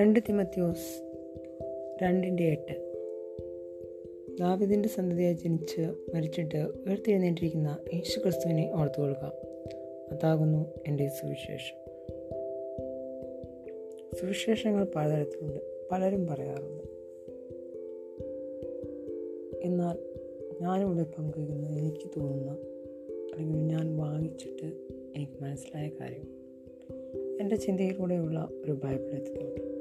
രണ്ട് തിമത്യോസ് രണ്ടിന്റെ എട്ട്. ദാവിദിന്റെ സന്തതിയായി ജനിച്ച് മരിച്ചിട്ട് ഉയർത്തെഴുന്നേറ്റിരിക്കുന്ന യേശു ക്രിസ്തുവിനെ ഓർത്തുകൊള്ളുക. അതാകുന്നു എന്റെ സുവിശേഷം. സുവിശേഷങ്ങൾ പലതരത്തിലുണ്ട്. പലരും പറയാറുണ്ട്. എന്നാൽ ഞാനിവിടെ പങ്കുവയ്ക്കുന്നത് എനിക്ക് തോന്നുന്ന അല്ലെങ്കിൽ ഞാൻ വാങ്ങിച്ചിട്ട് എനിക്ക് മനസ്സിലായ കാര്യം. എന്റെ ചിന്തയിലൂടെയുള്ള ഒരു ബൈബിൾ എത്തിത്തോട്ട്